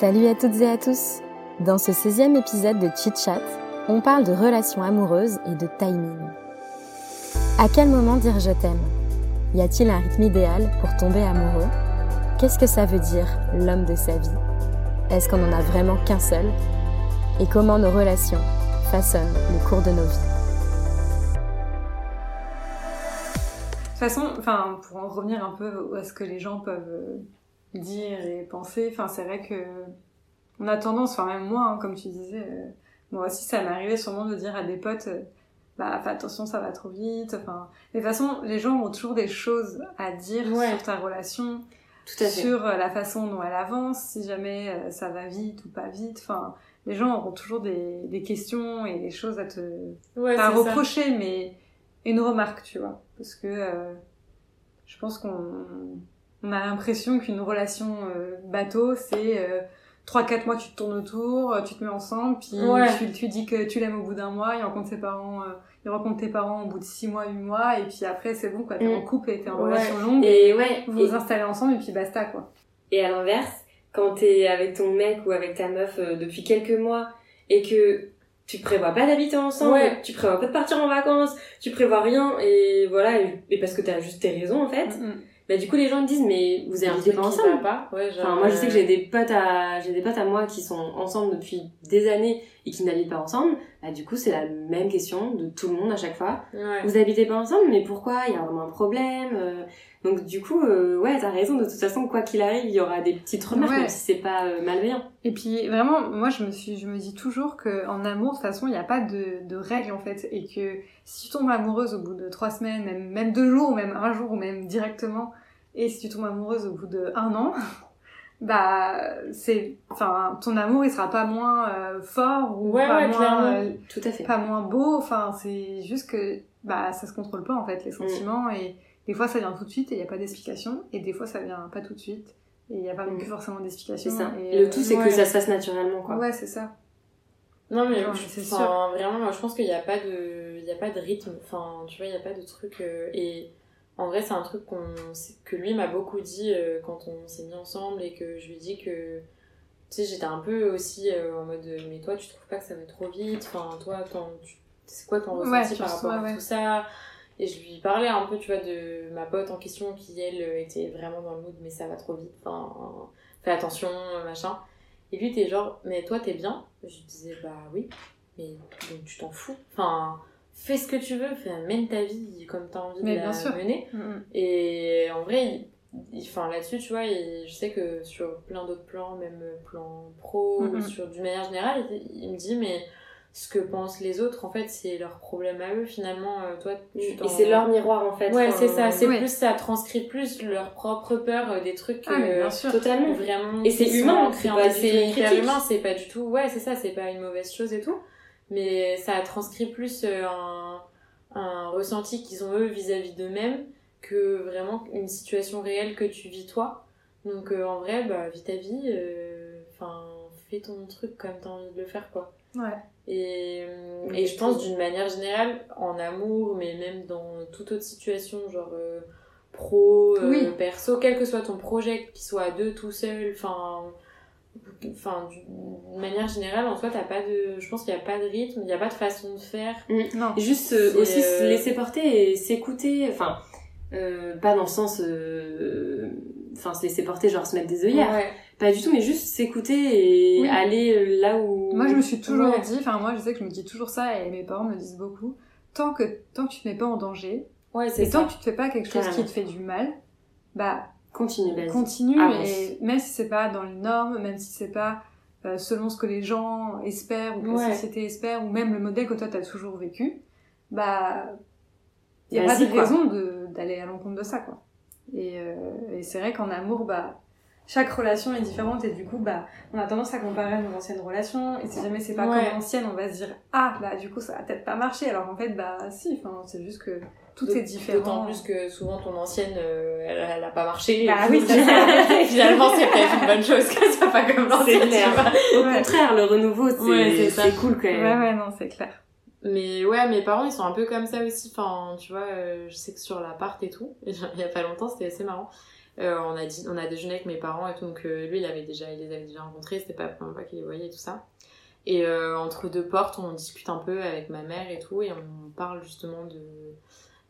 Salut à toutes et à tous. Dans ce 16e épisode de Chit Chat, on parle de relations amoureuses et de timing. À quel moment dire je t'aime? Y a-t-il un rythme idéal pour tomber amoureux? Qu'est-ce que ça veut dire l'homme de sa vie? Est-ce qu'on en a vraiment qu'un seul? Et comment nos relations façonnent le cours de nos vies? De toute façon, pour en revenir un peu à ce que les gens peuvent dire et penser. Enfin, c'est vrai que on a tendance, enfin même moi, hein, comme tu disais, euh, moi aussi, ça m'est arrivé sûrement de dire à des potes, euh, bah fais attention, ça va trop vite. Enfin, de toute façon, les gens ont toujours des choses à dire sur ta relation, Tout à sur euh, la façon dont elle avance, si jamais ça va vite ou pas vite. Enfin, les gens auront toujours des, des questions et des choses à te Ouais, pas ça. reprocher, mais une remarque, tu vois, parce que je pense qu'on on a l'impression qu'une relation euh, bateau, c'est euh, 3-4 mois tu te tournes autour, euh, tu te mets ensemble, puis Ouais. tu, tu dis que tu l'aimes au bout d'un mois, il rencontre ses parents, euh, il rencontre tes parents au bout de 6 mois, 8 mois, et puis après c'est bon quoi, t'es Mm. en couple et t'es en Ouais. relation longue, Et ouais, vous et, vous installez ensemble et puis basta quoi. et à l'inverse, quand t'es avec ton mec ou avec ta meuf euh, depuis quelques mois et que tu prévois pas d'habiter ensemble, Ouais. tu prévois pas de partir en vacances, tu prévois rien et voilà, et, et parce que t'as juste tes raisons en fait, Mm, mm. Bah du coup les gens te disent mais vous habitez pas ensemble pas ouais, genre, Enfin, moi, je sais que euh, j'ai des potes à, j'ai des potes à moi qui sont ensemble depuis des années et qui n'habitent pas ensemble. Bah, du coup, c'est la même question de tout le monde à chaque fois. ouais. Vous habitez pas ensemble, mais pourquoi? Il y a vraiment un problème. euh. Donc, du coup, euh, ouais, t'as raison. De toute façon, quoi qu'il arrive, il y aura des petites remarques, Ouais. même si c'est pas euh, malveillant. Et puis vraiment, moi je me suis, je me dis toujours que en amour, de toute façon, il n'y a pas de, de règles en fait, et que si tu tombes amoureuse au bout de trois semaines, même, même deux jours, ou même un jour, ou même directement, et si tu tombes amoureuse au bout de un an, bah c'est, enfin, ton amour il sera pas moins euh, fort ou Ouais, pas ouais, moins, euh, Tout à fait. pas moins beau. Enfin, c'est juste que bah ça se contrôle pas en fait les sentiments et des fois ça vient tout de suite et il y a pas d'explication, et des fois ça vient pas tout de suite et il y a pas non plus Mm. forcément C'est d'explication. ça. Et, Le euh, tout, c'est ouais. que ça se fasse naturellement, quoi. Ouais, c'est ça. Non, mais, Non, je- vraiment, moi, je pense qu'il n'y a pas de, il y a pas de rythme. Enfin, tu vois, il n'y a pas de truc, euh, et en vrai, c'est un truc que lui m'a beaucoup dit euh, quand on s'est mis ensemble et que je lui ai dit que, tu sais, j'étais un peu aussi euh, en mode, mais toi, tu trouves pas que ça va trop vite? Enfin, toi, tu- c'est quoi ton Ouais, ressenti tu par rapport à ouais. tout ça? Et je lui parlais un peu, tu vois, de ma pote en question qui, elle, euh, était vraiment dans le mood, mais ça va trop vite. Enfin, fais attention, machin. Et lui, t'es genre, mais toi, t'es bien? Je lui disais, bah oui, mais donc tu t'en fous? Enfin, fais ce que tu veux, fais, mène ta vie comme t'as envie Mais de bien la sûr. mener. Mm, Et en vrai, enfin, là-dessus, tu vois, il- je sais que sur plein d'autres plans, même plan pro, Mhm. sur, d'une manière générale, il, il me dit, mais ce que pensent les autres, en fait, c'est leur problème à eux, finalement. euh, toi, tu Et c'est leur miroir, en fait. Ouais, Enfin, c'est ça, c'est Ouais. plus, ça transcrit plus leur propre peur, euh, des trucs Ah, mais euh, bien sûr. Totalement. vraiment Et c'est humain, c'est en- pas du c'est tout hyper humain c'est pas du tout ouais c'est ça c'est pas une mauvaise chose et tout mais ça transcrit plus euh, un, un ressenti qu'ils ont eux vis-à-vis d'eux-mêmes que vraiment une situation réelle que tu vis toi donc euh, en vrai bah vis ta vie euh, enfin fais ton truc comme t'as envie de le faire quoi Ouais. et, et je pense d'une manière générale, en amour, mais même dans toute autre situation, genre euh, pro, euh, Oui. perso, quel que soit ton projet, qu'il soit à deux, tout seul, enfin, enfin, d'une manière générale, en soi, t'as pas de, je pense qu'il n'y a pas de rythme, il n'y a pas de façon de faire. Non. Et juste euh, aussi se euh, laisser porter et s'écouter, enfin, euh, pas dans le sens, euh, enfin, se laisser porter, genre se mettre des œillères. Ouais. Pas du tout, mais juste s'écouter et Oui. aller là où. Moi, je me suis toujours Ouais. dit, enfin, moi, je sais que je me dis toujours ça et mes parents me disent beaucoup. Tant que, tant que tu te mets pas en danger, Ouais, et tant que tu te fais pas quelque chose Carrément. qui te fait du mal, bah, Continue, vas-y. continue Avance. et même si c'est pas dans les normes, même si c'est pas euh, selon ce que les gens espèrent ou que Ouais. la société espère ou même le modèle que toi t'as toujours vécu, bah, il y a pas de quoi. raison de- d'aller à l'encontre de ça, quoi. Et, euh, et c'est vrai qu'en amour, bah, chaque relation est différente et du coup, bah, on a tendance à comparer nos anciennes relations et si jamais c'est pas Ouais. comme l'ancienne, on va se dire ah bah du coup ça va peut-être pas marcher. Alors en fait bah si, enfin c'est juste que tout est différent. D'autant plus que souvent ton ancienne, euh, elle, elle a pas marché. Bah oui, c'est ça. Finalement, c'est peut-être une bonne chose que ça soit pas comme l'ancienne. Au Ouais. contraire, le renouveau, c'est Ouais, c'est cool quand Ouais même. ouais non c'est clair. Mais ouais, mes parents, ils sont un peu comme ça aussi. Enfin, tu vois, euh, je sais que sur l'appart et tout, il y a pas longtemps, c'était assez marrant. Euh, on a dit, on a déjeuné avec mes parents et tout, donc euh, lui, il avait déjà, il les avait déjà rencontrés, c'était pas la première fois qu'il les voyait et tout ça. Et euh, entre deux portes, on discute un peu avec ma mère et tout, et on parle justement de,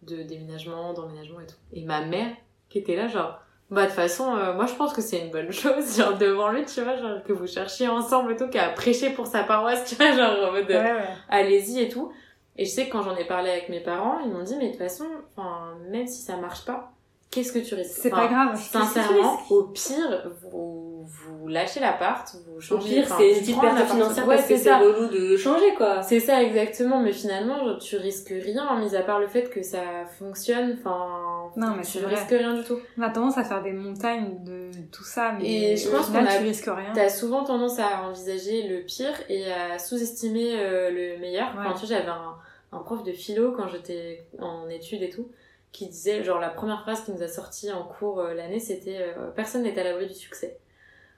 de déménagement, d'emménagement et tout. Et ma mère, qui était là, genre, bah de toute façon, euh, moi je pense que c'est une bonne chose, genre devant lui, tu vois, genre que vous cherchiez ensemble et tout, qu'à prêcher pour sa paroisse, tu vois, genre en mode Ouais ouais. allez-y et tout. Et je sais que quand j'en ai parlé avec mes parents, ils m'ont dit, mais de toute façon, enfin, même si ça marche pas, qu'est-ce que tu risques? C'est Enfin, pas grave. Sincèrement, au pire, vous, vous lâchez l'appart, vous Au changez. pire, enfin, c'est une petite perte financière Ouais, parce que c'est relou de changer, quoi. C'est ça exactement, mais finalement, genre, tu risques rien, mis à part le fait que ça fonctionne. Enfin, Non, mais tu risques rien du tout. On a tendance à faire des montagnes de tout ça, mais Et je au pense qu'on a- tu risques rien. T'as souvent tendance à envisager le pire et à sous-estimer euh, le meilleur. Enfin, Ouais. tu vois, j'avais un, un prof de philo quand j'étais en études et tout, qui disait, genre, la première phrase qui nous a sorti en cours euh, l'année, c'était euh, Personne n'est à l'abri du succès.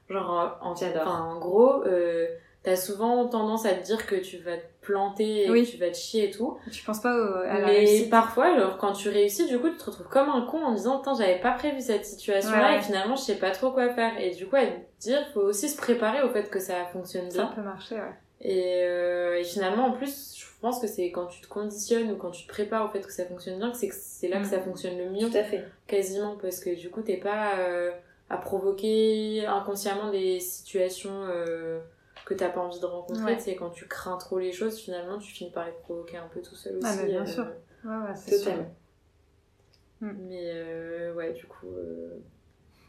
Genre, euh, en, J'adore. enfin, en gros, euh, t'as souvent tendance à te dire que tu vas te planter et Oui. que tu vas te chier et tout. Tu penses pas au- à la Mais réussite. parfois, genre, quand tu réussis, du coup, tu te retrouves comme un con en disant, Putain, j'avais pas prévu cette situation-là Ouais, ouais. et finalement, je sais pas trop quoi faire. Et du coup, à te dire, faut aussi se préparer au fait que ça fonctionne Ça bien. peut marcher, ouais. Et, euh, et finalement, en plus, je pense que c'est quand tu te conditionnes ou quand tu te prépares au fait que ça fonctionne bien, que c'est que c'est là que Mm. ça fonctionne le mieux, Tout à fait. quasiment, parce que du coup, t'es pas euh, à provoquer inconsciemment des situations euh, que t'as pas envie de rencontrer. Ouais. Sais, quand tu crains trop les choses, finalement, tu finis par les provoquer un peu tout seul aussi. Ah, mais bien euh, sûr. Ouais, ouais, c'est sûr. Totalement. Mais euh, ouais, du coup, euh,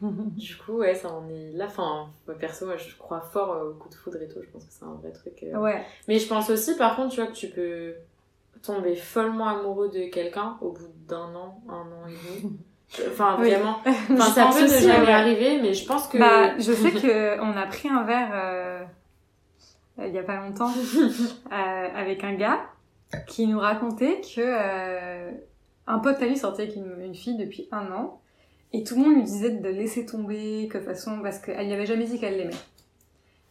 du coup, ouais, ça en est là. Enfin, moi, perso, moi, je crois fort au coup de foudre et tout. Je pense que c'est un vrai truc. Ouais. Mais je pense aussi, par contre, tu vois, que tu peux tomber follement amoureux de quelqu'un au bout d'un an, un an et demi. Enfin, Oui. vraiment. Enfin, ça peut ne jamais ouais. arriver, mais je pense que. Bah, je sais que on a pris un verre euh, il y a pas longtemps euh, avec un gars qui nous racontait que euh, un pote à lui sortait avec une, une fille depuis un an et tout le monde lui disait de laisser tomber, que de façon parce qu'elle lui avait jamais dit qu'elle l'aimait.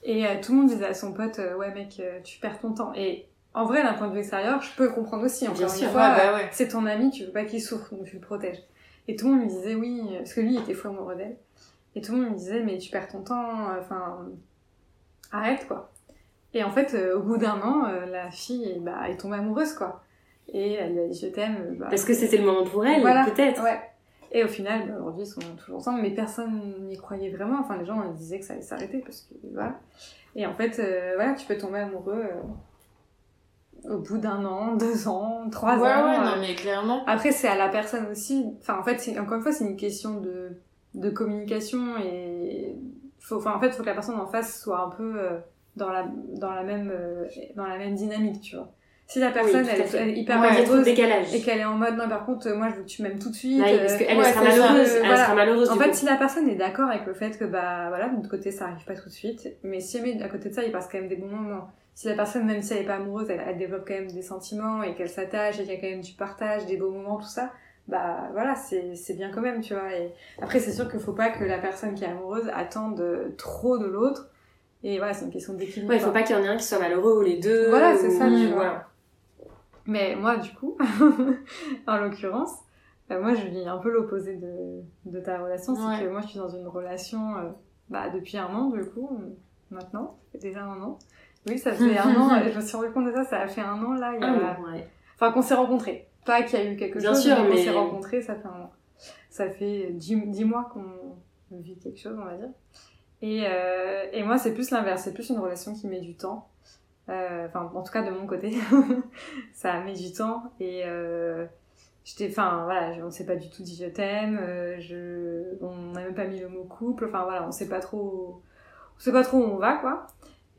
Et euh, tout le monde disait à son pote euh, ouais mec euh, tu perds ton temps et en vrai d'un point de vue extérieur je peux comprendre aussi encore Bien une sûr, fois ouais, bah ouais. c'est ton ami, tu veux pas qu'il souffre, donc tu le protèges. Et tout le monde lui disait oui, parce que lui il était fou amoureux d'elle. Et tout le monde lui disait mais tu perds ton temps, enfin arrête quoi. Et en fait, euh, au bout d'un an, euh, la fille bah, est tombée amoureuse quoi. Et elle lui a dit je t'aime. Bah, Parce que c'était le moment pour elle, Voilà. peut-être. Ouais. Et au final, bah, aujourd'hui ils sont toujours ensemble, mais personne n'y croyait vraiment. Enfin les gens disaient que ça allait s'arrêter parce que voilà. Et en fait, euh, voilà, tu peux tomber amoureux euh, au bout d'un an, deux ans, trois ouais, ans. ouais, euh, non, mais clairement. après, c'est à la personne aussi. Enfin, en fait, c'est- encore une fois, c'est une question de, de communication et faut, enfin, en fait, faut que la personne en face soit un peu euh, dans la, dans la même, euh, dans la même dynamique, tu vois. Si la personne, elle, elle est hyper Ouais, décalage. et qu'elle est en mode, non, par contre, moi, je veux que tu m'aimes tout de suite. Ouais, parce euh, qu'elle ouais, sera malheureuse. Elle voilà. sera malheureuse En fait, coup. si la personne est d'accord avec le fait que, bah, voilà, de notre côté, ça arrive pas tout de suite, mais si jamais, à côté de ça, il passe quand même des bons moments. Si la personne, même si elle est pas amoureuse, elle, elle développe quand même des sentiments et qu'elle s'attache et qu'il y a quand même du partage, des beaux moments, tout ça, bah, voilà, c'est, bien quand même, tu vois. Et après, c'est sûr qu'il faut pas que la personne qui est amoureuse attende euh, trop de l'autre. Et voilà, c'est une question d'équilibre. Ouais, il faut pas qu'il y en ait un qui soit malheureux ou les deux. Voilà, c'est ou- ça, tu vois. Voilà. Mais moi, du coup, en l'occurrence, euh, moi, je vis un peu l'opposé de, de ta relation. Ouais. C'est que moi, je suis dans une relation euh, bah, depuis un an, du coup, maintenant. Déjà un an. Oui, ça fait un an. euh, Je me suis rendu compte de ça. Ça a fait un an, là. Il y a... Ah, ouais. Enfin, qu'on s'est rencontrés. Pas qu'il y a eu quelque Bien chose, sûr, mais qu'on s'est rencontrés, ça fait un an. Ça fait dix, dix mois qu'on vit quelque chose, on va dire. Et, euh, et moi, c'est plus l'inverse. C'est plus une relation qui met du temps. Euh, Enfin, en tout cas, de mon côté. ça met du temps. Et euh, j'étais... Enfin, voilà, on s'est pas du tout dit je t'aime. euh, je... On n'a même pas mis le mot couple. Enfin, voilà, on sait pas trop... On sait pas trop où on va, quoi.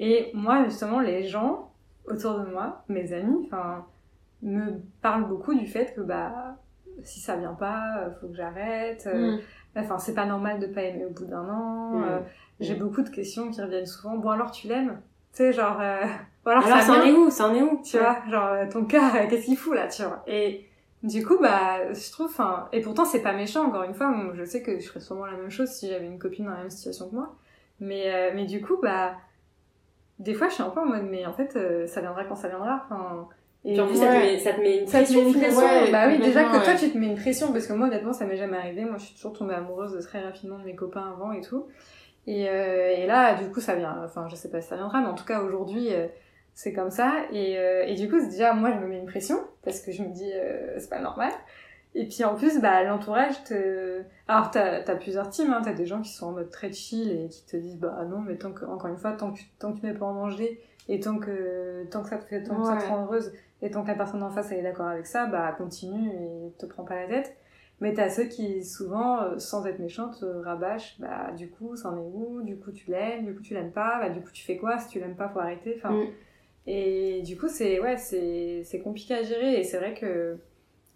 Et moi, justement, les gens autour de moi, mes amis, enfin me parle beaucoup du fait que bah si ça vient pas, faut que j'arrête. euh, Mm. Enfin, c'est pas normal de pas aimer au bout d'un an. Mm. euh, J'ai beaucoup de questions qui reviennent souvent. Bon, alors tu l'aimes? Tu sais, genre. euh, ou alors, Alors, ça en est où? Ça en est où? Tu vois, genre, euh, ton cœur, euh, qu'est-ce qu'il fout là, tu vois? Et du coup, bah, je trouve. Enfin, et pourtant, c'est pas méchant, encore une fois. Je sais que je ferais sûrement la même chose si j'avais une copine dans la même situation que moi. Mais, euh, mais du coup, bah. Des fois, je suis un peu en mode, mais en fait, euh, ça viendra quand ça viendra. Enfin. Et en plus, ça, te met, ça te met une ça te pression. met une pression. Ouais, bah oui, déjà que toi, tu te mets une pression, parce que moi, honnêtement, ça m'est jamais arrivé. Moi, je suis toujours tombée amoureuse très rapidement de mes copains avant et tout. Et, euh, et là, du coup, ça vient. Enfin, je sais pas si ça viendra, mais en tout cas, aujourd'hui, euh, c'est comme ça. Et, euh, et du coup, déjà, moi, je me mets une pression, parce que je me dis, euh, c'est pas normal. Et puis en plus, bah, l'entourage te. Alors, t'as as plusieurs teams, hein. t'as des gens qui sont en mode très chill et qui te disent, bah non, mais tant que, encore une fois, tant que, tu- tant que tu mets pas en danger et tant que, tant que ça te fait, tant que ça te rend heureuse et tant que la personne en face elle est d'accord avec ça, bah continue et te prends pas la tête. Mais t'as ceux qui, souvent, euh, sans être méchante, euh, rabâchent, bah du coup, c'en est où? Du coup, tu l'aimes? Du coup, tu l'aimes pas? Bah du coup, tu fais quoi Si tu l'aimes pas, faut arrêter. Enfin, Mm. Et du coup, c'est ouais, c'est c'est compliqué à gérer et c'est vrai que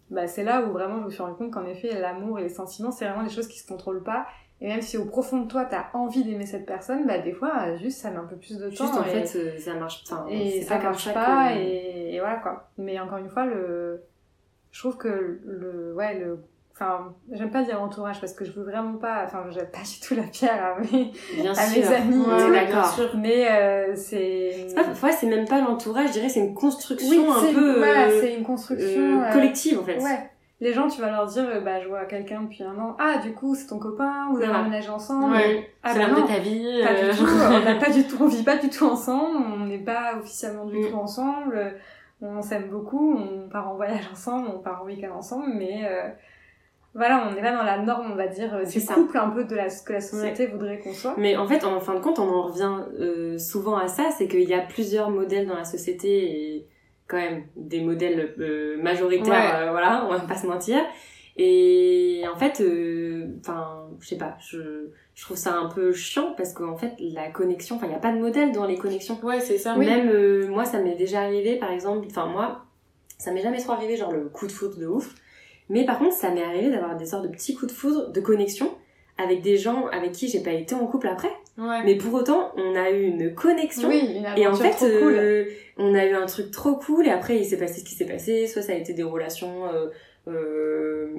bah, c'est là où vraiment je me suis rendu compte qu'en effet, l'amour et les sentiments, c'est vraiment des choses qui se contrôlent pas. Et même si au profond de toi, t'as envie d'aimer cette personne, bah des fois, euh, juste ça met un peu plus de temps. Juste, en et... fait, euh, ça marche. Enfin, et ça pas marche ça pas que- et, et voilà quoi mais encore une fois le je trouve que le ouais le enfin j'aime pas dire entourage parce que je veux vraiment pas enfin j'aime pas du tout la pierre à mes, Bien à sûr. mes amis d'accord. sûr. mais euh, c'est C'est pas- Parfois, c'est même pas l'entourage, je dirais, c'est une construction oui un peu voilà, euh, c'est une construction euh, collective en fait. ouais les gens tu vas leur dire bah je vois quelqu'un depuis un an ah du coup c'est ton copain vous avez emménagé ensemble Ouais. ah c'est bah de ta vie. pas du tout, on n'a pas du tout, on vit pas du tout ensemble, on n'est pas officiellement du Mm. tout ensemble, on s'aime beaucoup, on part en voyage ensemble, on part en week-end ensemble, mais euh, voilà, on est là dans la norme, on va dire, euh, du C'est ça. couple un peu de la, ce que la société voudrait qu'on soit. Mais en fait, en fin de compte, on en revient euh, souvent à ça, c'est qu'il y a plusieurs modèles dans la société et quand même des modèles euh, majoritaires, Ouais. euh, voilà, on va pas se mentir. Et en fait, euh, enfin, je sais pas, je, je trouve ça un peu chiant parce qu'en fait, la connexion, enfin, il y a pas de modèle dans les connexions. Ouais, c'est ça. Même euh, moi, ça m'est déjà arrivé, par exemple, enfin moi, ça m'est jamais trop arrivé, genre le coup de foudre de ouf. Mais par contre, ça m'est arrivé d'avoir des sortes de petits coups de foudre, de connexion, avec des gens avec qui j'ai pas été en couple après. Ouais. Mais pour autant, on a eu une connexion. Oui, une Et en fait, trop cool. euh, on a eu un truc trop cool et après il s'est passé ce qui s'est passé. Soit ça a été des relations euh, euh,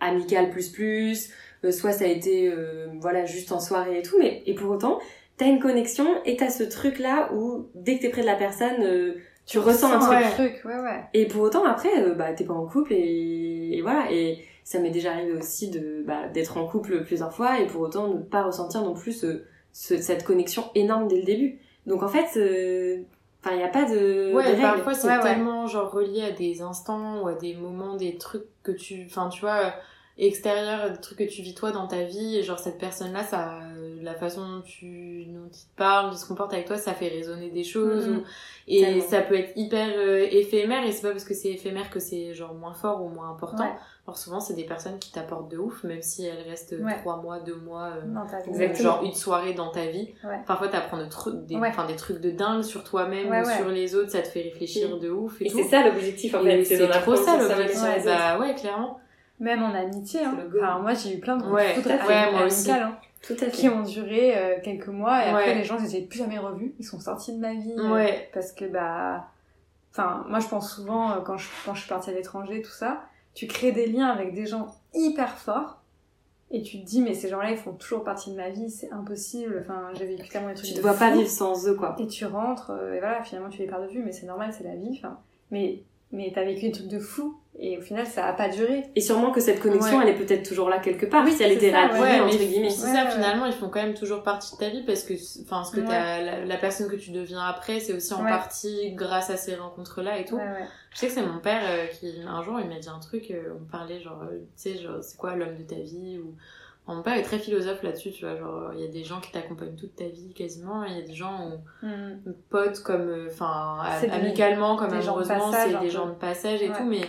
amicales plus plus, euh, soit ça a été euh, voilà juste en soirée et tout. Mais et pour autant, t'as une connexion et t'as ce truc là où dès que t'es près de la personne, tu ressens un truc. un truc, ouais, ouais. Et pour autant après, euh, bah t'es pas en couple et, et voilà. Et ça m'est déjà arrivé aussi de bah, d'être en couple plusieurs fois et pour autant ne pas ressentir non plus ce, ce- cette connexion énorme dès le début. Donc en fait, euh, enfin il y a pas de, de Ouais, règle. parfois c'est Ouais, ouais. tellement genre relié à des instants ou à des moments, des trucs que tu, enfin tu vois, euh, extérieurs, des trucs que tu vis toi dans ta vie et genre cette personne-là, ça, euh, la façon dont tu, dont il te parle, il se comporte avec toi, ça fait résonner des choses Mhm. ou- et Tellement. ça peut être hyper euh, éphémère et c'est pas parce que c'est éphémère que c'est genre moins fort ou moins important. Ouais. Alors souvent c'est des personnes qui t'apportent de ouf, même si elles restent Ouais. trois mois, deux mois. euh, Dans ta vie. Exactement. genre une soirée dans ta vie. Ouais. Parfois t'apprends de trucs, des, des trucs de dingue sur toi-même Ouais, ou ouais. sur les autres, ça te fait réfléchir de ouf et, Et tout. c'est ça l'objectif en Et fait, c'est d'en trop ça l'objectif. Bah ouais, clairement. Même en amitié, hein. Alors moi j'ai eu plein de coups Ouais, de foudre tout à fait. ami- Ouais, moi aussi. amicales, hein, Tout à qui fait. ont duré euh, quelques mois et après Ouais. les gens je les ai plus jamais revus, ils sont sortis de ma vie. euh, Ouais. parce que bah enfin moi je pense souvent euh, quand je quand je suis partie à l'étranger tout ça tu crées des liens avec des gens hyper forts et tu te dis mais ces gens-là ils font toujours partie de ma vie c'est impossible enfin j'ai vécu tellement des trucs Tu de ne dois pas vivre sans eux quoi. et tu rentres euh, et voilà finalement tu les perds de vue mais c'est normal c'est la vie enfin mais mais t'as vécu des trucs de fou et au final ça a pas duré Et sûrement que cette connexion, Ouais. elle est peut-être toujours là quelque part, Oui, si elle c'est était ça, radicale, ouais, entre mais guillemets. C'est Ouais, ça, ouais. finalement, ils font quand même toujours partie de ta vie parce que, enfin, ce que Ouais. t'as, la, la personne que tu deviens après, c'est aussi en Ouais. partie grâce à ces rencontres-là et tout. ouais, ouais. Je sais que c'est mon père euh, qui, un jour, il m'a dit un truc, euh, on parlait genre, euh, tu sais, genre, c'est quoi l'homme de ta vie ou... Enfin, mon père est très philosophe là-dessus, tu vois, genre, il y a des gens qui t'accompagnent toute ta vie quasiment, il y a des gens où, Hmm. potes comme, euh, enfin, C'est amicalement, comme des gens de amoureusement, passage, c'est des gens de passage et Ouais. tout, mais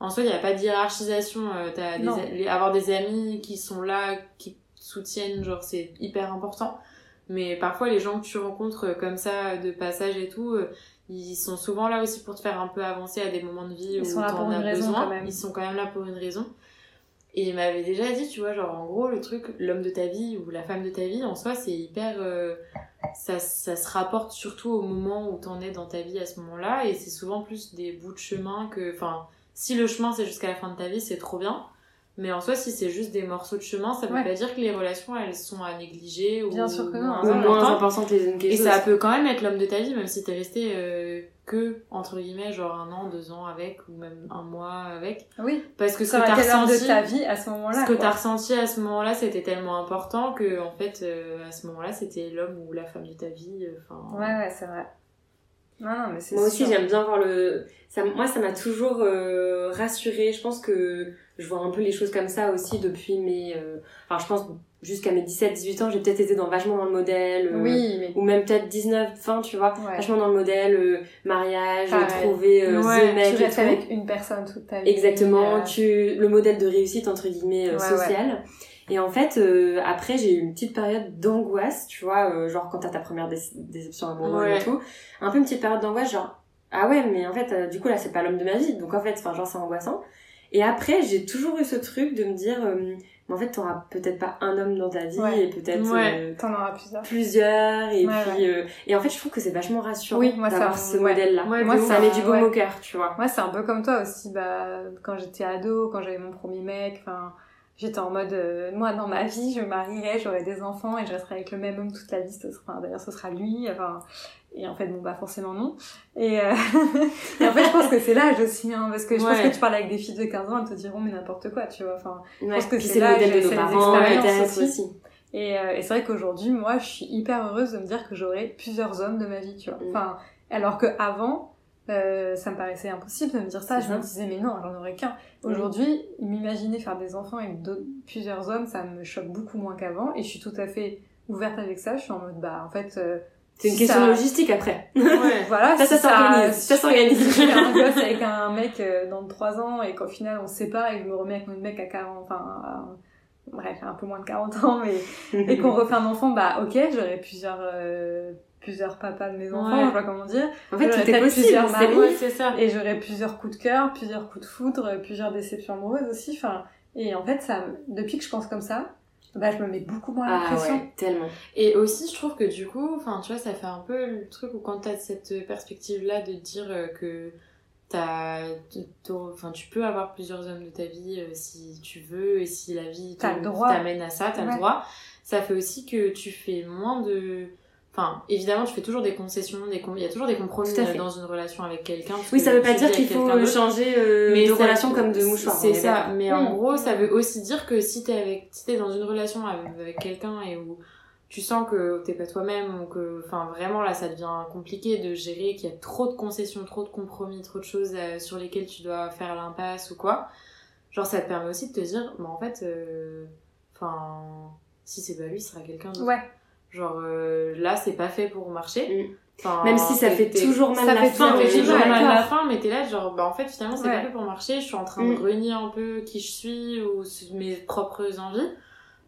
en soi, il n'y a pas de hiérarchisation. euh, des les- avoir des amis qui sont là, qui te soutiennent, genre, c'est hyper important. Mais parfois, les gens que tu rencontres euh, comme ça, de passage et tout, euh, ils sont souvent là aussi pour te faire un peu avancer à des moments de vie Ils où sont là t'en pour une as raison, besoin. quand même. Ils sont quand même là pour une raison. Et il m'avait déjà dit, tu vois, genre en gros, le truc, l'homme de ta vie ou la femme de ta vie, en soi, c'est hyper. euh, ça, ça se rapporte surtout au moment où t'en es dans ta vie à ce moment-là, et c'est souvent plus des bouts de chemin que. Enfin, si le chemin c'est jusqu'à la fin de ta vie, c'est trop bien. Mais en soi, si c'est juste des morceaux de chemin, ça veut Ouais. pas dire que les relations elles sont à négliger ou Bien sûr que non. moins Ou moins importantes. importante les unes que Et les ça autres. peut quand même être l'homme de ta vie, même si t'es resté euh, que, entre guillemets, genre un an, deux ans avec, ou même un mois avec. Oui. Parce que ce Ça que t'as ressenti, de ta vie à ce moment-là. ce que t'as ressenti à ce moment-là, c'était tellement important que, en fait, euh, à ce moment-là, c'était l'homme ou la femme de ta vie. euh, Enfin, Ouais, ouais, c'est vrai. Non, non, mais c'est Moi aussi, j'aime bien voir le. Ça, moi, ça m'a toujours euh, rassurée. Je pense que je vois un peu les choses comme ça aussi depuis mes. euh, Enfin, je pense jusqu'à mes 17-18 ans, j'ai peut-être été dans vachement dans le modèle. euh, Oui, mais. Ou même peut-être 19, 20, tu vois. Ouais. Vachement dans le modèle euh, mariage, trouver euh, Ouais, the mec tu restes avec une personne toute ta vie. Exactement, tu le modèle de réussite entre guillemets Ouais, sociale. Et en fait, euh, après j'ai eu une petite période d'angoisse, tu vois, euh, genre quand t'as ta première dé- déception amoureuse Ouais. et tout, un peu une petite période d'angoisse, genre ah ouais, mais en fait, euh, du coup là c'est pas l'homme de ma vie, donc en fait, enfin genre c'est angoissant. Et après j'ai toujours eu ce truc de me dire, mais en fait t'auras peut-être pas un homme dans ta vie Ouais. et peut-être Ouais. T'en auras plusieurs. plusieurs et puis et en fait je trouve que c'est vachement rassurant Oui, d'avoir ce ouais. modèle là. Ouais, Moi, ça met du ouais. au cœur, tu vois. Moi, c'est un peu comme toi aussi. Bah, quand j'étais ado, quand j'avais mon premier mec, enfin, j'étais en mode, euh, moi, dans ma vie, je marierai, j'aurai des enfants et je resterai avec le même homme toute la vie. Ce sera, enfin, d'ailleurs, ce sera lui. Enfin, et en fait, bon, bah, forcément non. Et, euh, et en fait, je pense que c'est l'âge aussi, hein, parce que je pense que tu parles avec des filles de 15 ans, elles te diront, mais n'importe quoi, tu vois. Enfin, Ouais. pense que c'est les parents, expériences aussi. aussi. Et, euh, et c'est vrai qu'aujourd'hui, moi, je suis hyper heureuse de me dire que j'aurai plusieurs hommes de ma vie, tu vois. Mm. Enfin, alors que avant, euh, ça me paraissait impossible de me dire ça. Je me disais, mais non, j'en aurais qu'un. Aujourd'hui, m'imaginer faire des enfants avec plusieurs hommes, ça me choque beaucoup moins qu'avant. Et je suis tout à fait ouverte avec ça. Je suis en mode, bah, en fait, euh, C'est une si question ça- logistique après. Ouais. voilà, Ça, ça s'organise, ça s'organise. si un gosse avec un mec euh, dans 3 ans et qu'au final on se sépare et que je me remets avec mon mec à 40, enfin, à- bref, un peu moins de 40 ans, mais et qu'on refait un enfant, bah ok, j'aurai plusieurs euh, plusieurs papas de mes enfants, Ouais. je sais pas comment dire, En fait, J'aurais tout est possible. plusieurs c'est ça. et j'aurai plusieurs coups de cœur, plusieurs coups de foudre, plusieurs déceptions amoureuses aussi, enfin, et en fait, ça, depuis que je pense comme ça, bah je me mets beaucoup moins la Ah pression. ouais, tellement. Et aussi, je trouve que du coup, enfin, tu vois, ça fait un peu le truc où quand t'as cette perspective-là de dire euh, que t'as, enfin, tu peux avoir plusieurs hommes de ta vie euh, si tu veux et si la vie t'amène à ça, t'as Ouais. le droit. Ça fait aussi que tu fais moins de, enfin, évidemment, tu fais toujours des concessions, des com- il y a toujours des compromis euh, dans une relation avec quelqu'un. Oui, ça veut pas dire qu'il faut changer euh, de ça- relation comme de mouchoir. C'est ça, mais en Mm. gros, ça veut aussi dire que si t'es avec, si t'es dans une relation avec, avec quelqu'un et où tu sens que t'es pas toi-même ou que, enfin, vraiment là, ça devient compliqué de gérer, qu'il y a trop de concessions, trop de compromis, trop de choses euh, sur lesquelles tu dois faire l'impasse ou quoi. Genre, ça te permet aussi de te dire, bah en fait, euh, enfin, si c'est pas lui, ce sera quelqu'un d'autre. Ouais. Genre, euh, là, c'est pas fait pour marcher. Enfin, Même si ça fait toujours mal ça la fait fin. ça fait toujours mal à la fin, mais t'es là, genre, bah en fait, finalement, c'est Ouais. pas fait pour marcher, je suis en train Mm. de renier un peu qui je suis ou mes propres envies.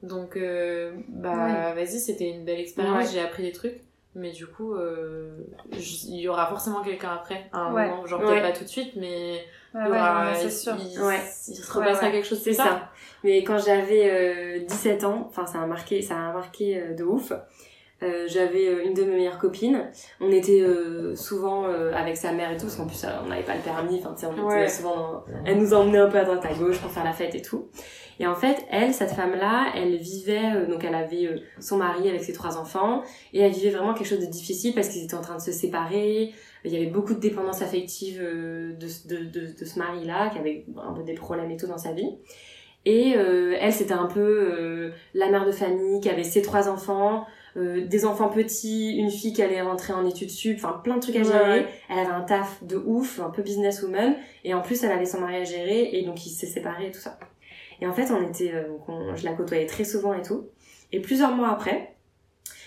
Donc, euh, bah, vas-y, c'était une belle expérience, Ouais. j'ai appris des trucs. Mais du coup, euh, il y aura forcément quelqu'un après, à un Ouais. moment, genre Ouais. peut-être pas tout de suite, mais Ouais, il aura, non, sûr. il, Ouais. il se repassera ouais. quelque chose C'est ça. tard. Mais quand j'avais euh, 17 ans, enfin ça a marqué, ça a marqué euh, de ouf. Euh, j'avais euh, une de mes meilleures copines. On était euh, souvent euh, avec sa mère et tout, parce qu'en plus on n'avait pas le permis. Enfin, tu sais, on était souvent. Elle nous emmenait un peu à droite à gauche pour faire la fête et tout. Et en fait, elle, cette femme-là, elle vivait, donc elle avait son mari avec ses trois enfants, et elle vivait vraiment quelque chose de difficile parce qu'ils étaient en train de se séparer. Il y avait beaucoup de dépendance affective de, de, de ce mari-là, qui avait un peu des problèmes et tout dans sa vie. Et euh, elle, c'était un peu euh, la mère de famille qui avait ses trois enfants, euh, des enfants petits, une fille qui allait rentrer en études sup, enfin plein de trucs à gérer. Ouais. Elle avait un taf de ouf, un peu businesswoman, et en plus elle avait son mari à gérer, et donc il s'est séparé et tout ça. Et en fait, on était, euh, donc on- je la côtoyais très souvent et tout. Et plusieurs mois après,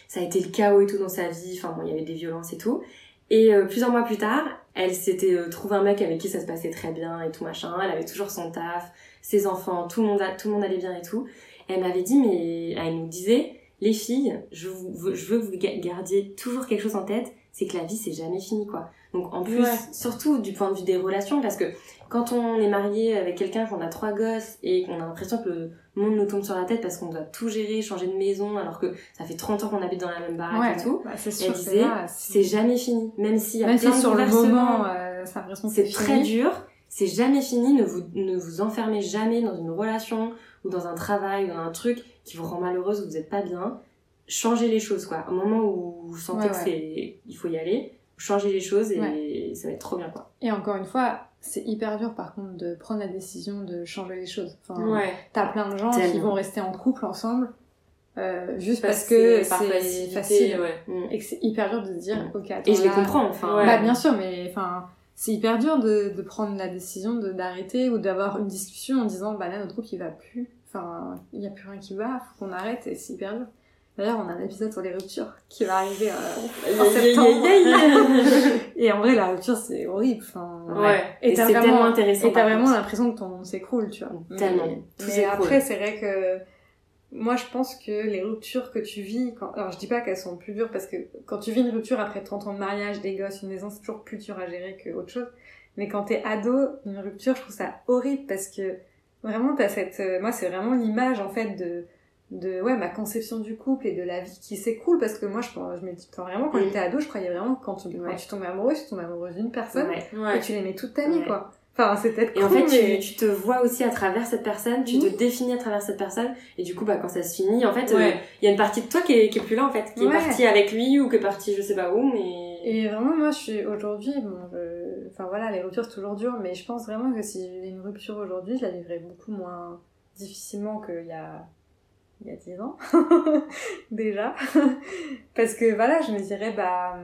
ça a été le chaos et tout dans sa vie, enfin bon, il y avait des violences et tout. Et euh, plusieurs mois plus tard, elle s'était euh, trouvé un mec avec qui ça se passait très bien et tout machin. Elle avait toujours son taf, ses enfants, tout le monde, a- tout le monde allait bien et tout. Elle m'avait dit, mais elle nous disait, les filles, je, vous, je veux que vous ga- gardiez toujours quelque chose en tête, c'est que la vie c'est jamais fini quoi. Donc en plus, Ouais. surtout du point de vue des relations, parce que quand on est marié avec quelqu'un, qu'on a trois gosses et qu'on a l'impression que le monde nous tombe sur la tête parce qu'on doit tout gérer, changer de maison, alors que ça fait 30 ans qu'on habite dans la même baraque et tout, bah, sûr, elle disait, c'est jamais fini. Même s'il y a Même plein si sur le moment, euh, c'est c'est très fini. dur, c'est jamais fini, ne vous, ne vous enfermez jamais dans une relation ou dans un travail, dans un truc qui vous rend malheureuse ou vous n'êtes pas bien. Changez les choses, quoi. Au moment où vous sentez Ouais, que ouais. il faut y aller, changez les choses et Ouais. ça va être trop bien, quoi. Et encore une fois, c'est hyper dur par contre de prendre la décision de changer les choses. Enfin, Ouais. T'as plein de gens qui vont rester en couple ensemble euh, juste Parce parce, que c'est facile ouais. Et que c'est hyper dur de se dire Mm. ok attends Et je les comprends, enfin. Ouais. Bah bien sûr, mais enfin c'est hyper dur de, de prendre la décision de d'arrêter ou d'avoir une discussion en disant bah là notre couple il va plus, enfin il y a plus rien qui va, faut qu'on arrête et c'est hyper dur. D'ailleurs on a un épisode sur les ruptures qui va arriver euh, en septembre. et en vrai la rupture c'est horrible, enfin Ouais. et Et t'as c'est vraiment, tellement intéressant, et t'as vraiment l'impression que ton monde s'écroule, tu vois. Tellement. Mais, mais après, c'est vrai que moi, je pense que les ruptures que tu vis, quand... alors je dis pas qu'elles sont plus dures parce que quand tu vis une rupture après 30 ans de mariage, des gosses, une maison, c'est toujours plus dur à gérer que autre chose. Mais quand t'es ado, une rupture, je trouve ça horrible parce que vraiment, t'as cette, euh, moi, c'est vraiment l'image en fait de de ouais ma conception du couple et de la vie qui s'écroule parce que moi je je me dis vraiment quand j'étais ado je croyais vraiment que quand tu, quand Ouais. tu tombes amoureuse tu tombes amoureuse d'une personne Ouais. et tu l'aimais toute ta vie Ouais. quoi enfin c'est peut-être Et en fait, mais- tu, tu te vois aussi à travers cette personne, tu te définis à travers cette personne, et du coup, bah, quand ça se finit, en fait, il Ouais. y a une partie de toi qui est, qui est plus là, en fait, qui Ouais. est partie avec lui ou qui est partie je sais pas où, mais. Et vraiment, moi, je suis aujourd'hui, bon, je... enfin voilà, les ruptures c'est toujours dur, mais je pense vraiment que si j'ai une rupture aujourd'hui, je la vivrais beaucoup moins difficilement qu'il y a il y a 10 ans, déjà. Parce que voilà, je me dirais, bah,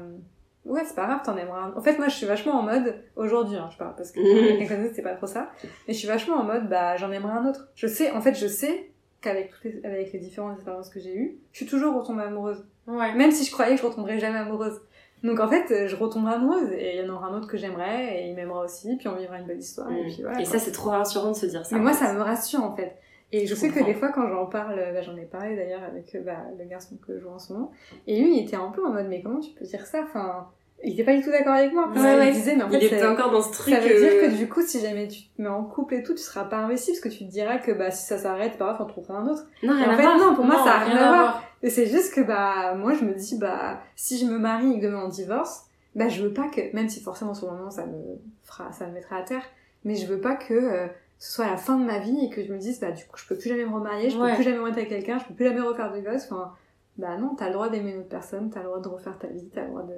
ouais, c'est pas grave, t'en aimeras un. En fait, moi, je suis vachement en mode, aujourd'hui, hein, je parle, parce que avec quelqu'un d'autre, c'est pas trop ça, mais je suis vachement en mode, bah, j'en aimerais un autre. Je sais, en fait, je sais qu'avec toutes les, avec les différentes expériences que j'ai eues, je suis toujours retombée amoureuse. Ouais. Même si je croyais que je retomberais jamais amoureuse. Donc en fait, je retomberai amoureuse et il y en aura un autre que j'aimerais et il m'aimera aussi, puis on vivra une belle histoire. Et, Mm. puis voilà, et ça, c'est trop rassurant de se dire ça. Mais moi, fait. ça me rassure en fait. Et je Je sais que des fois, quand j'en parle, bah, j'en ai parlé d'ailleurs avec euh, bah, le garçon que je vois en ce moment, et lui, il était un peu en mode, mais comment tu peux dire ça? Enfin, il était pas du tout d'accord avec moi. Ouais, ouais. me disait, mais en fait, Il était ça- encore dans ce truc. ça veut euh, dire que du coup, si jamais tu te mets en couple et tout, tu seras pas investi parce que tu te diras que bah si ça s'arrête, pas grave, on trouvera un autre. Non, Et rien en à fait, voir. non, pour moi, Non, ça a rien à voir. Et c'est juste que bah moi je me dis bah si je me marie et que demain on divorce, bah je veux pas que même si forcément sur le moment ça me fera ça me mettra à terre, mais je veux pas que euh, ce soit la fin de ma vie et que je me dise bah du coup je peux plus jamais me remarier, je Ouais. peux plus jamais mettre avec quelqu'un, je peux plus jamais refaire de gosse, enfin bah non, t'as le droit d'aimer une autre personne, t'as le droit de refaire ta vie, t'as le droit de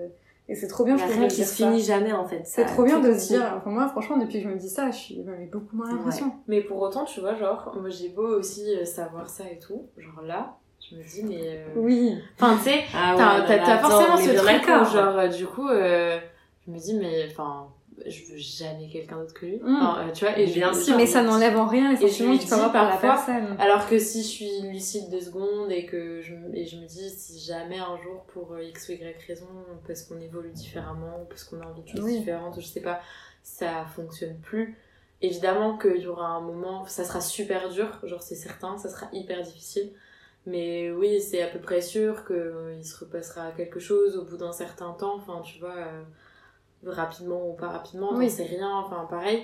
et c'est trop bien Il je y a rien qui se ça. finit jamais, en fait. C'est trop bien de se dire, enfin moi franchement depuis que je me dis ça, je suis beaucoup moins l'impression. Mais pour autant, tu vois, genre, moi j'ai beau aussi euh, savoir ça et tout, genre là, je me dis, mais. euh, Oui. Enfin, tu sais, Ah ouais, t'as forcément ce truc où, genre, euh, du coup, euh, je me dis, mais enfin, je veux jamais quelqu'un d'autre que lui. Mm. Enfin, euh, tu vois, et Bien je- sûr. mais ça n'enlève en rien les je sentiments que tu peux avoir par la personne. Alors que si je suis lucide deux secondes et que je, me- et je me dis si jamais un jour pour euh, x ou y raison, parce qu'on évolue différemment, parce qu'on a envie de choses Oui. différentes, ou je sais pas, ça fonctionne plus, évidemment qu'il y aura un moment, ça sera super dur, genre c'est certain, ça sera hyper difficile. Mais oui, c'est à peu près sûr qu'il se repassera quelque chose au bout d'un certain temps, enfin tu vois, euh, rapidement ou pas rapidement, Oui. sais rien, enfin pareil.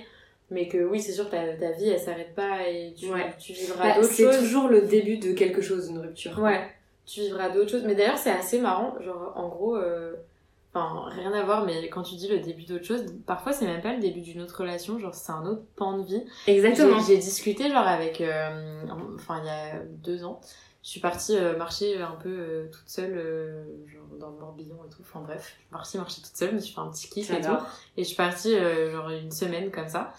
Mais que oui, c'est sûr que ta, ta vie elle s'arrête pas et tu, Ouais. tu vivras Bah, d'autres c'est choses. toujours le début de quelque chose, une rupture. Ouais, tu vivras d'autres choses. Mais d'ailleurs, c'est assez marrant. Genre, en gros, euh, enfin, rien à voir, mais quand tu dis le début d'autre chose, parfois c'est même pas le début d'une autre relation, genre c'est un autre pan de vie. Exactement. J'ai j'ai discuté, genre, avec. euh, enfin, il y a deux ans. Je suis partie euh, marcher un peu euh, toute seule, euh, genre dans le Morbihan et tout. Enfin bref, je suis partie marcher toute seule, je me suis fait un petit kiff et tout. Et je suis partie genre une semaine comme ça.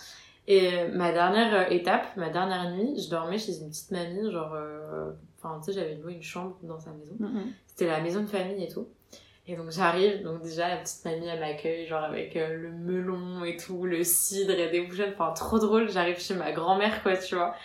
Et ma dernière étape, ma dernière nuit, je dormais chez une petite mamie, genre, euh, enfin tu sais, j'avais loué une chambre dans sa maison. C'était la maison de famille et tout. Et donc j'arrive, donc déjà la petite mamie elle m'accueille, genre avec euh, le melon et tout, le cidre et des bougeons, enfin trop drôle. J'arrive chez ma grand-mère quoi, tu vois.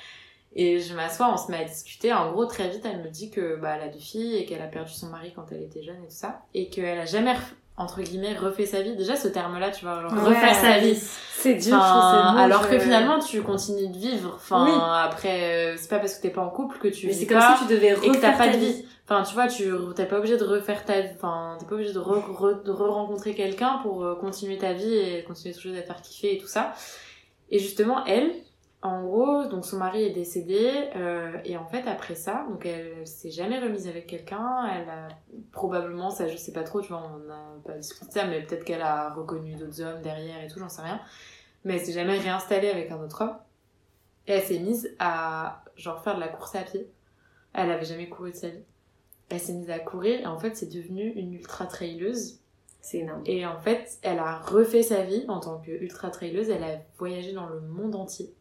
Et je m'assois, on se met à discuter. En gros, très vite, elle me dit que bah, elle a deux filles et qu'elle a perdu son mari quand elle était jeune et tout ça. Et qu'elle a jamais entre guillemets refait sa vie déjà ce terme là tu vois genre Ouais. refaire sa vie C'est dur, Enfin, je alors je- que finalement tu continues de vivre enfin Oui. après euh, c'est pas parce que t'es pas en couple que tu Mais c'est comme si tu devais et que t'as refaire pas ta de vie. vie enfin tu vois tu t'es pas obligé de refaire ta vie enfin t'es pas obligé de re, re- re-rencontrer quelqu'un pour euh, continuer ta vie et continuer toujours à faire kiffer et tout ça et justement elle en gros donc son mari est décédé euh, et en fait après ça donc elle, s'est jamais remise avec quelqu'un elle a probablement ça je sais pas trop tu vois on n'a pas discuté de ça mais peut-être qu'elle a reconnu d'autres hommes derrière et tout j'en sais rien. Mais elle s'est jamais réinstallée avec un autre homme. Et elle s'est mise à genre faire de la course à pied. Elle avait jamais couru de sa vie. Elle s'est mise à courir et en fait c'est devenu une ultra traileuse C'est énorme. et en fait elle a refait sa vie en tant que ultra traileuse elle a voyagé dans le monde entier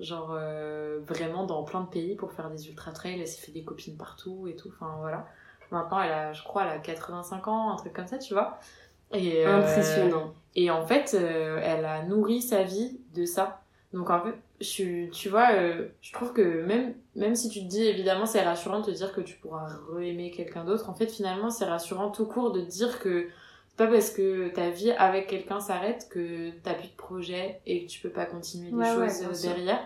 genre euh, vraiment dans plein de pays pour faire des ultra trails elle s'est fait des copines partout et tout enfin voilà maintenant elle a je crois elle a 85 ans un truc comme ça tu vois et euh, Impressionnant. et en fait, euh, elle a nourri sa vie de ça. Donc en fait, je, tu vois, je trouve que même, même si tu te dis, évidemment, c'est rassurant de te dire que tu pourras re-aimer quelqu'un d'autre, en fait, finalement, c'est rassurant tout court de te dire que pas parce que ta vie avec quelqu'un s'arrête que t'as plus de projet et que tu peux pas continuer des Ouais, ouais, choses euh, derrière.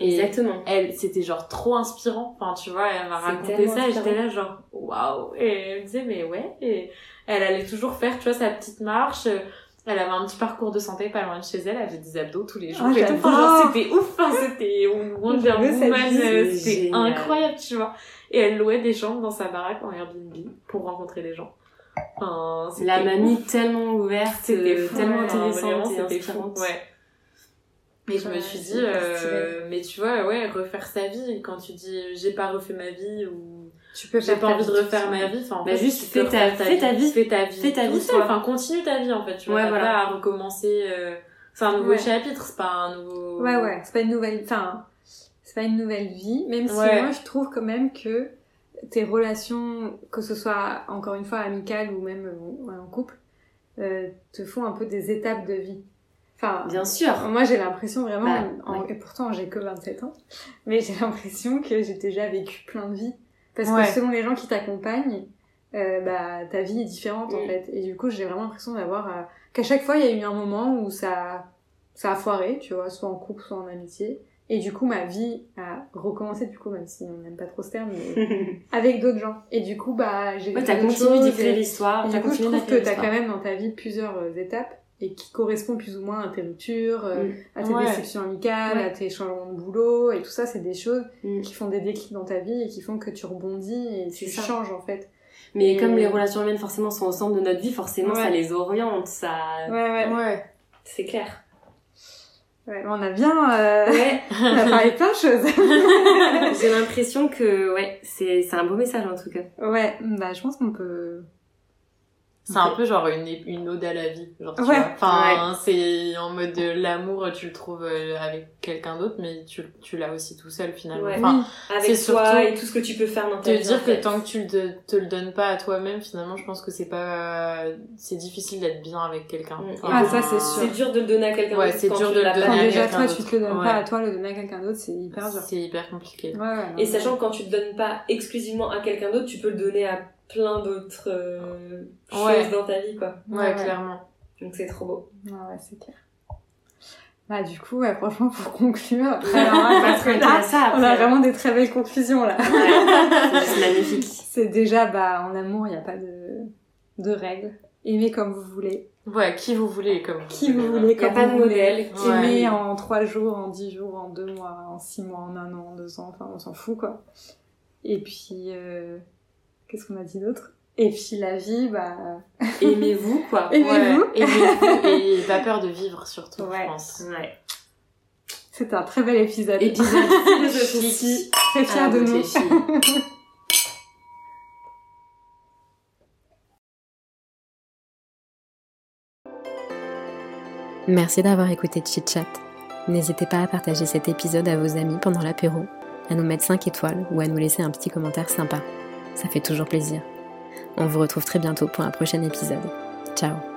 Et Exactement. elle, c'était genre trop inspirant. Enfin, tu vois, elle m'a raconté ça et j'étais là genre, waouh. Et elle me disait, mais ouais. Et elle allait toujours faire, tu vois, sa petite marche. Elle avait un petit parcours de santé pas loin de chez elle. Elle faisait des abdos tous les jours. Oh, et tout. Enfin, c'était ouf. Enfin, c'était Wonder Woman. euh, C'était incroyable, tu vois. Et elle louait des chambres dans sa baraque en Airbnb pour rencontrer les gens. Enfin, La mamie ouf. tellement ouverte, euh, fou, tellement ouais, intéressante vraiment, et inspirante. Ouais. Et je me suis dit, euh, mais tu vois, ouais, refaire sa vie, quand tu dis j'ai pas refait ma vie ou Tu peux j'ai pas ta envie de refaire ma vie, enfin, en Bah, fait, juste fais ta- refaire fais ta vie. fais ta vie, Fais ta vie, enfin, continue ta vie, en fait, tu vois, Ouais, t'as voilà. pas à recommencer, euh, c'est un nouveau Ouais. chapitre, c'est pas un nouveau... Ouais, ouais, c'est pas une nouvelle, enfin, c'est pas une nouvelle vie, même si Ouais. moi je trouve quand même que tes relations, que ce soit encore une fois amicales ou même euh, en couple, euh, te font un peu des étapes de vie. Enfin, Bien sûr. moi j'ai l'impression vraiment, Bah, en- ouais. et pourtant j'ai que 27 ans, mais j'ai l'impression que j'ai déjà vécu plein de vies. Parce Ouais. que selon les gens qui t'accompagnent, euh, bah ta vie est différente en Mm. fait. Et du coup j'ai vraiment l'impression d'avoir, euh, qu'à chaque fois il y a eu un moment où ça, ça a foiré, tu vois, soit en couple, soit en amitié. Et du coup, ma vie a recommencé, du coup, même si on n'aime pas trop ce terme, mais avec d'autres gens. Et du coup, bah, j'ai Ouais, t'as continué d'écrire l'histoire. du coup, je trouve que t'as quand même dans ta vie plusieurs euh, étapes et qui correspondent plus ou moins à tes ruptures, euh, Mm. à tes Ouais. déceptions amicales, Ouais. à tes changements de boulot et tout ça, c'est des choses Mm. qui font des déclics dans ta vie et qui font que tu rebondis et tu ça. changes en fait. Mais Et- comme les relations humaines forcément sont au centre de notre vie, forcément ça les oriente, ça... Ouais, ouais. Ouais. C'est clair. Ouais on a bien, euh, Ouais. on a parlé de plein de choses. J'ai l'impression que ouais, c'est c'est un beau message en tout cas. ouais, bah, je pense qu'on peut. C'est un peu genre une, une ode à la vie, genre, tu Ouais. vois. Enfin, c'est en mode de l'amour, tu le trouves euh, avec quelqu'un d'autre, mais tu, tu l'as aussi tout seul finalement. Ouais. Enfin, Avec C'est toi et tout ce que tu peux faire dans ta te vie. dire en que fait. tant que tu te, te le donnes pas à toi-même, finalement, je pense que c'est pas, c'est difficile d'être bien avec quelqu'un. Mm. Enfin, Ah, ça, c'est sûr. C'est dur de le donner à quelqu'un Ouais, c'est dur de le donner Quand à déjà toi, tu te le donnes pas à toi, le donner à quelqu'un d'autre, c'est hyper dur. C'est hyper compliqué. Ouais, Et sachant que quand tu te donnes pas exclusivement à quelqu'un d'autre, tu peux le donner à plein d'autres euh, Ouais. choses dans ta vie quoi. Ouais, clairement. Donc c'est trop beau. Ouais, ouais, c'est clair. Bah, du coup, ouais, franchement, pour conclure, Alors, parce que là, ça on a vraiment des très belles conclusions, là. Ouais, c'est magnifique. C'est déjà, bah, en amour, il n'y a pas de, de règles. Aimez comme vous voulez. Ouais, qui vous voulez comme Qui vous voulez. voulez, Y a comme pas vous de modèle. Ouais. Aimez en 3 jours, en 10 jours, en 2 mois, en 6 mois, en 1 an, en 2 ans, enfin, on s'en fout, quoi. Et puis, euh, qu'est-ce qu'on a dit d'autre? Et puis, la vie, bah, Aimez-vous quoi. Aimez-vous. Ouais, aimez-vous et pas peur de vivre surtout, Ouais. je pense. Ouais. c'est un très bel épisode. Épisode Je philosophique. suis très fière de nous. Merci d'avoir écouté Chit Chat. N'hésitez pas à partager cet épisode à vos amis pendant l'apéro, à nous mettre 5 étoiles ou à nous laisser un petit commentaire sympa. Ça fait toujours plaisir. On vous retrouve très bientôt pour un prochain épisode. Ciao